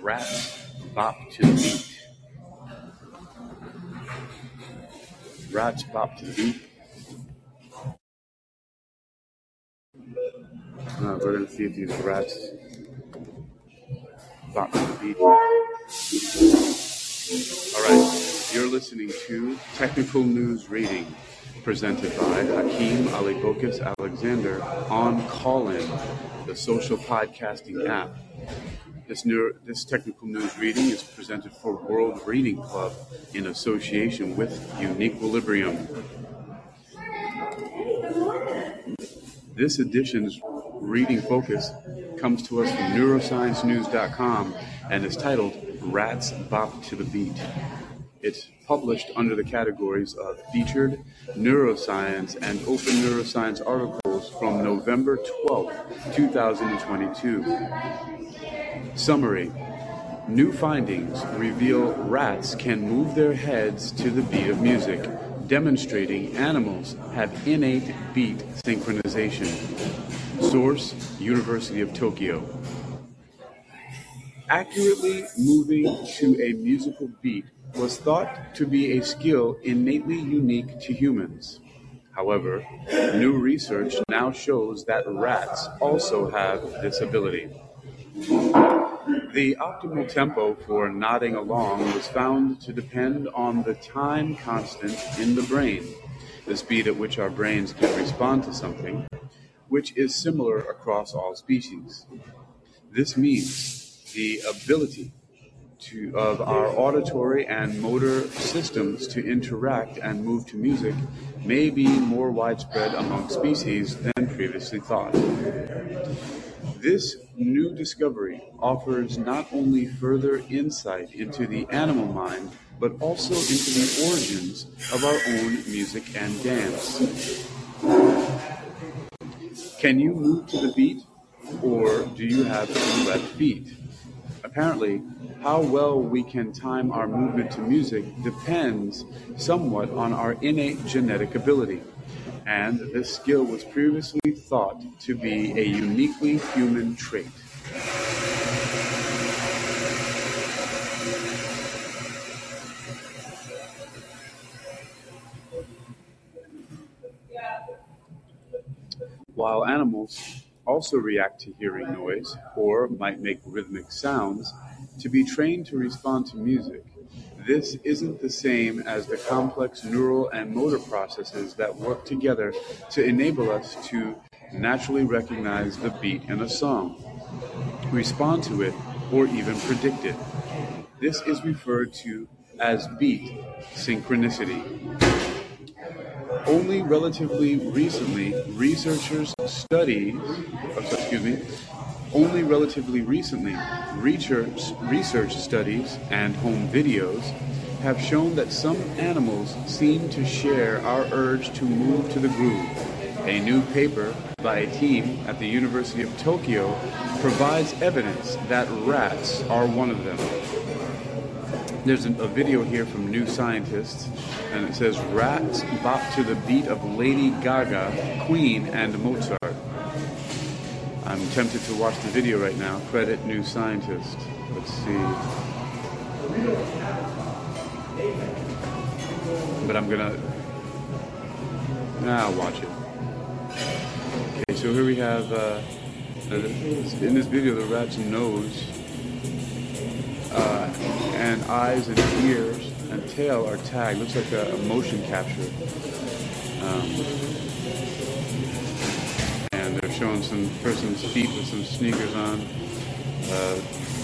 Rats bop to the beat. Rats bop to the beat. Uh, we're gonna see if these rats bop to the beat. All right, you're listening to Technical News Reading, presented by Hakeem Ali-Bocas Alexander on Callin, the social podcasting app. This, neuro, this technical news reading is presented for World Reading Club in association with Uniquilibrium. This edition's reading focus comes to us from neurosciencenews.com and is titled Rats Bop to the Beat. It's published under the categories of featured neuroscience and open neuroscience articles from November 12, 2022. Summary New findings reveal rats can move their heads to the beat of music, demonstrating animals have innate beat synchronization. Source University of Tokyo. Accurately moving to a musical beat was thought to be a skill innately unique to humans. However, new research now shows that rats also have this ability. The optimal tempo for nodding along was found to depend on the time constant in the brain, the speed at which our brains can respond to something, which is similar across all species. This means the ability to, of our auditory and motor systems to interact and move to music may be more widespread among species than previously thought. This new discovery offers not only further insight into the animal mind, but also into the origins of our own music and dance. Can you move to the beat, or do you have two left feet? Apparently, how well we can time our movement to music depends somewhat on our innate genetic ability and this skill was previously thought to be a uniquely human trait. While animals also react to hearing noise or might make rhythmic sounds, to be trained to respond to music this isn't the same as the complex neural and motor processes that work together to enable us to naturally recognize the beat in a song, respond to it, or even predict it. This is referred to as beat synchronicity. Only relatively recently, researchers studies, oh, excuse me, only relatively recently, research, research studies and home videos have shown that some animals seem to share our urge to move to the groove. A new paper by a team at the University of Tokyo provides evidence that rats are one of them. There's a video here from New Scientist, and it says Rats bop to the beat of Lady Gaga, Queen, and Mozart. I'm tempted to watch the video right now. Credit New Scientist. Let's see. But I'm gonna. Now nah, watch it. Okay, so here we have. Uh, in this video, the rat's nose uh, and eyes and ears and tail are tagged. Looks like a, a motion capture. Um, showing some person's feet with some sneakers on, uh,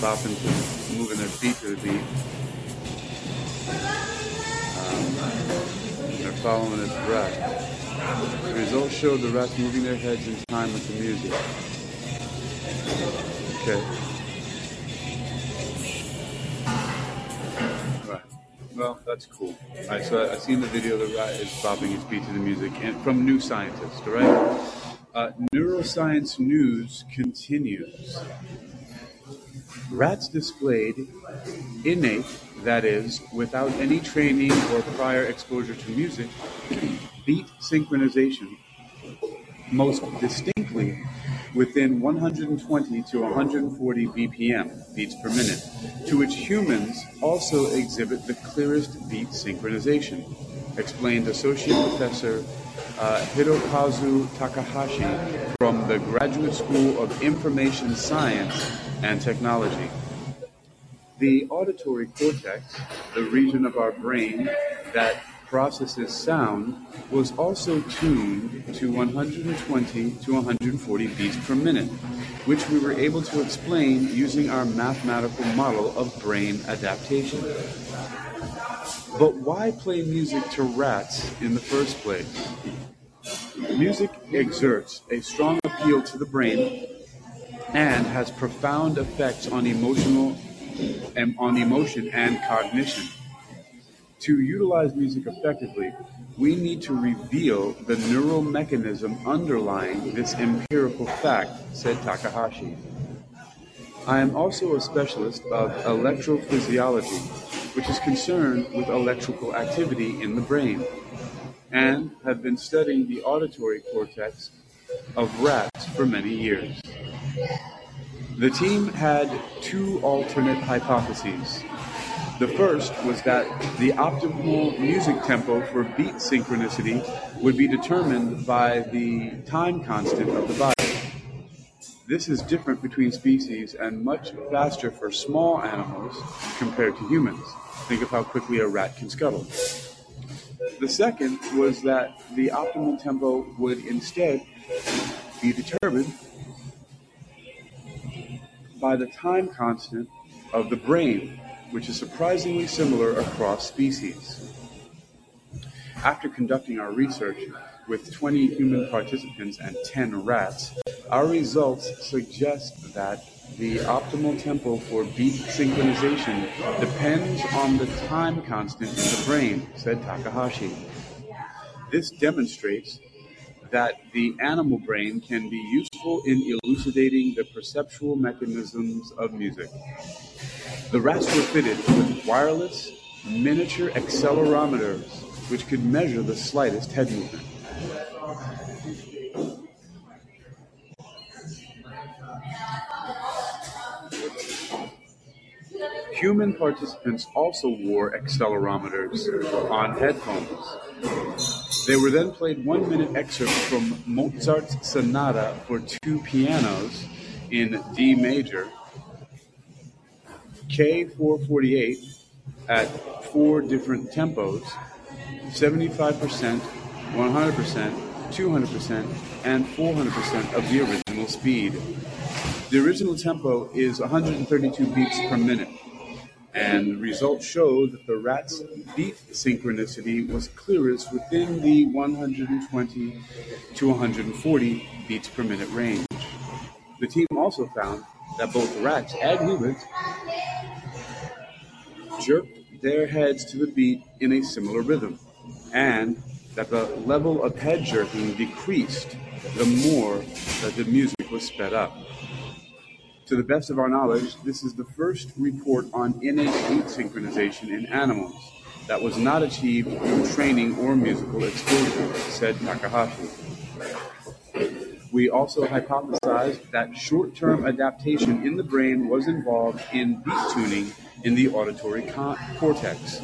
bopping to moving their feet to the beat. Um, they're following its breath. The results showed the rats moving their heads in time with the music. Okay. Right. Well, that's cool. All right, so I, I seen the video. The rat is bopping its feet to the music, and from New Scientist. Right. Uh, neuroscience news continues. Rats displayed innate, that is, without any training or prior exposure to music, beat synchronization most distinctly within 120 to 140 BPM, beats per minute, to which humans also exhibit the clearest beat synchronization, explained Associate Professor uh, Hirokazu Takahashi from the Graduate School of Information Science and Technology. The auditory cortex, the region of our brain that processes sound, was also tuned to 120 to 140 beats per minute, which we were able to explain using our mathematical model of brain adaptation. But why play music to rats in the first place? Music exerts a strong appeal to the brain and has profound effects on emotional and on emotion and cognition. To utilize music effectively, we need to reveal the neural mechanism underlying this empirical fact, said Takahashi. I am also a specialist of electrophysiology, which is concerned with electrical activity in the brain, and have been studying the auditory cortex of rats for many years. The team had two alternate hypotheses. The first was that the optimal music tempo for beat synchronicity would be determined by the time constant of the body. This is different between species and much faster for small animals compared to humans. Think of how quickly a rat can scuttle. The second was that the optimal tempo would instead be determined by the time constant of the brain, which is surprisingly similar across species. After conducting our research with 20 human participants and 10 rats, our results suggest that the optimal tempo for beat synchronization depends on the time constant in the brain, said Takahashi. This demonstrates that the animal brain can be useful in elucidating the perceptual mechanisms of music. The rats were fitted with wireless miniature accelerometers which could measure the slightest head movement. Human participants also wore accelerometers on headphones. They were then played one-minute excerpts from Mozart's Sonata for two pianos in D major, K448 at four different tempos, 75%, 100%, 200%, and 400% of the original speed. The original tempo is 132 beats per minute and results showed that the rat's beat synchronicity was clearest within the 120 to 140 beats per minute range. The team also found that both rats and humans jerked their heads to the beat in a similar rhythm, and that the level of head jerking decreased the more that the music was sped up. To the best of our knowledge, this is the first report on innate beat synchronization in animals that was not achieved through training or musical exposure, said Takahashi. We also hypothesized that short term adaptation in the brain was involved in beat tuning in the auditory co- cortex.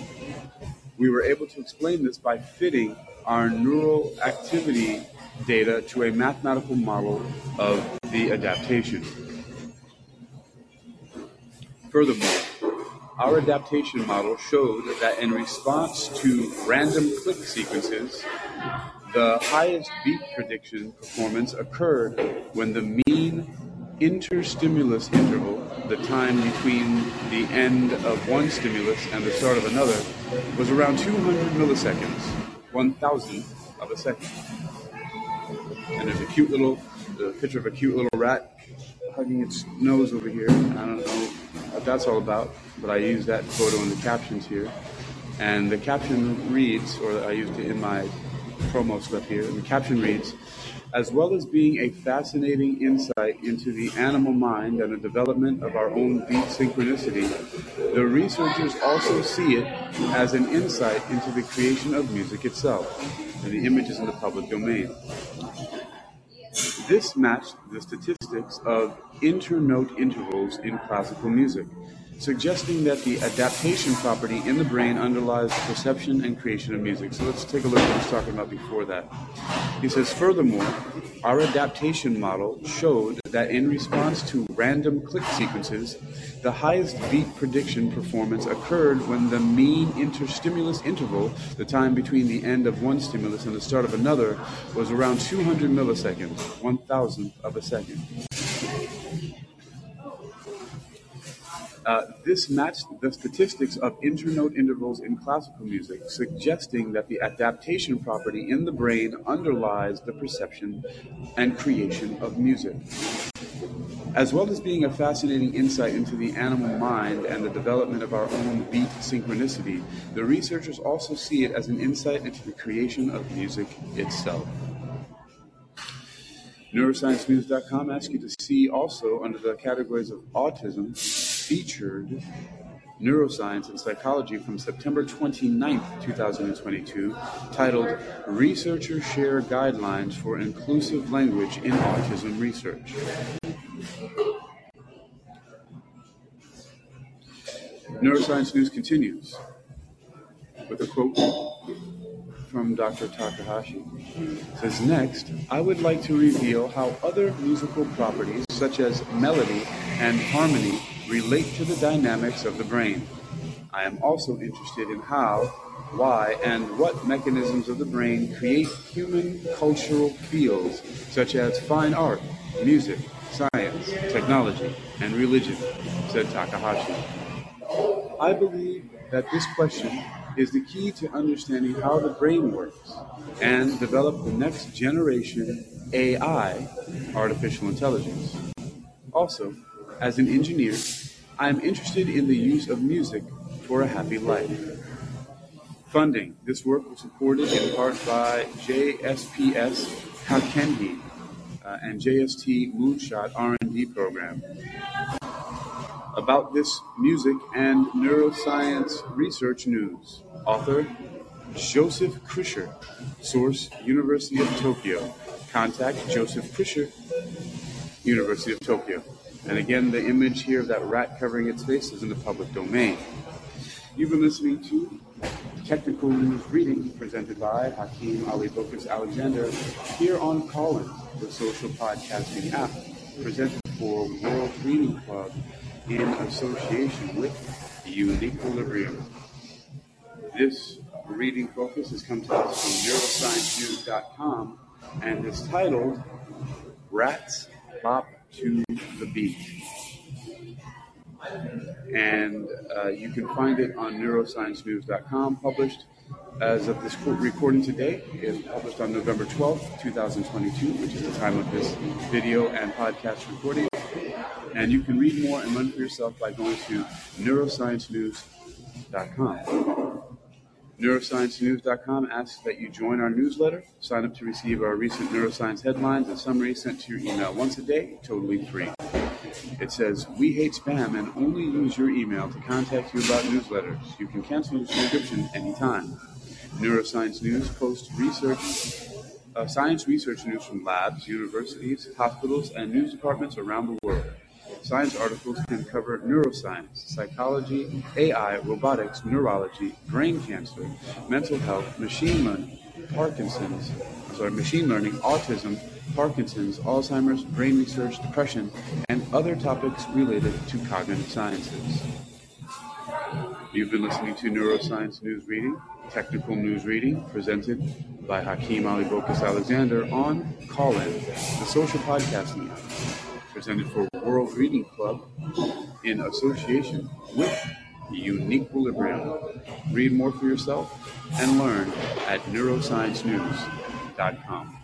We were able to explain this by fitting our neural activity data to a mathematical model of the adaptation. Furthermore, our adaptation model showed that in response to random click sequences, the highest beat prediction performance occurred when the mean interstimulus interval, the time between the end of one stimulus and the start of another, was around 200 milliseconds, one thousandth of a second. And there's a cute little the picture of a cute little rat hugging its nose over here. I don't know what that's all about, but I use that photo in the captions here. And the caption reads, or I used it in my promo stuff here, and the caption reads, as well as being a fascinating insight into the animal mind and the development of our own beat synchronicity, the researchers also see it as an insight into the creation of music itself, and the image is in the public domain. This matched the statistics of internote intervals in classical music, suggesting that the adaptation property in the brain underlies the perception and creation of music. So let's take a look at what he's talking about before that. He says, furthermore, our adaptation model showed that in response to random click sequences, the highest beat prediction performance occurred when the mean interstimulus interval, the time between the end of one stimulus and the start of another, was around 200 milliseconds, one thousandth of a second. Uh, this matched the statistics of internote intervals in classical music, suggesting that the adaptation property in the brain underlies the perception and creation of music. As well as being a fascinating insight into the animal mind and the development of our own beat synchronicity, the researchers also see it as an insight into the creation of music itself. NeuroscienceNews.com asks you to see also under the categories of autism featured Neuroscience and Psychology from September 29, 2022, titled Researchers Share Guidelines for Inclusive Language in Autism Research. Neuroscience News continues with a quote from Dr. Takahashi. It says next, I would like to reveal how other musical properties such as melody and harmony relate to the dynamics of the brain. I am also interested in how, why, and what mechanisms of the brain create human cultural fields such as fine art, music, science, technology, and religion, said Takahashi. I believe that this question is the key to understanding how the brain works and develop the next generation AI, artificial intelligence. Also, as an engineer, I am interested in the use of music for a happy life. Funding. This work was supported in part by JSPS KAKENHI uh, and JST Moonshot R&D program. About this music and neuroscience research news. Author Joseph Krisher. Source University of Tokyo. Contact Joseph Krisher, University of Tokyo. And again, the image here of that rat covering its face is in the public domain. You've been listening to Technical News Reading presented by Hakeem Ali-Bocas Alexander here on Callin, the social podcasting app, presented for World Reading Club in association with Uniquilibrium. This reading focus has come to us from neurosciencenews.com and is titled Rats Bop to the Beat. And uh, you can find it on neurosciencenews.com, published as of this recording today. It's published on November 12th, 2022, which is the time of this video and podcast recording. And you can read more and learn for yourself by going to neurosciencenews.com. Neurosciencenews.com asks that you join our newsletter, sign up to receive our recent neuroscience headlines and summaries sent to your email once a day, totally free. It says, We hate spam and only use your email to contact you about newsletters. You can cancel your subscription anytime. Neuroscience News posts research, uh, science research news from labs, universities, hospitals, and news departments around the world. Science articles can cover neuroscience, psychology, AI, robotics, neurology, brain cancer, mental health, machine learning, Parkinson's, sorry, machine learning, autism, Parkinson's, Alzheimer's, brain research, depression, and other topics related to cognitive sciences. You've been listening to Neuroscience News Reading, technical news reading presented by Hakeem Ali-Bocas Alexander on Callin, the social podcasting app, presented for World Reading Club in association with Uniquilibrium. Read more for yourself and learn at neurosciencenews.com.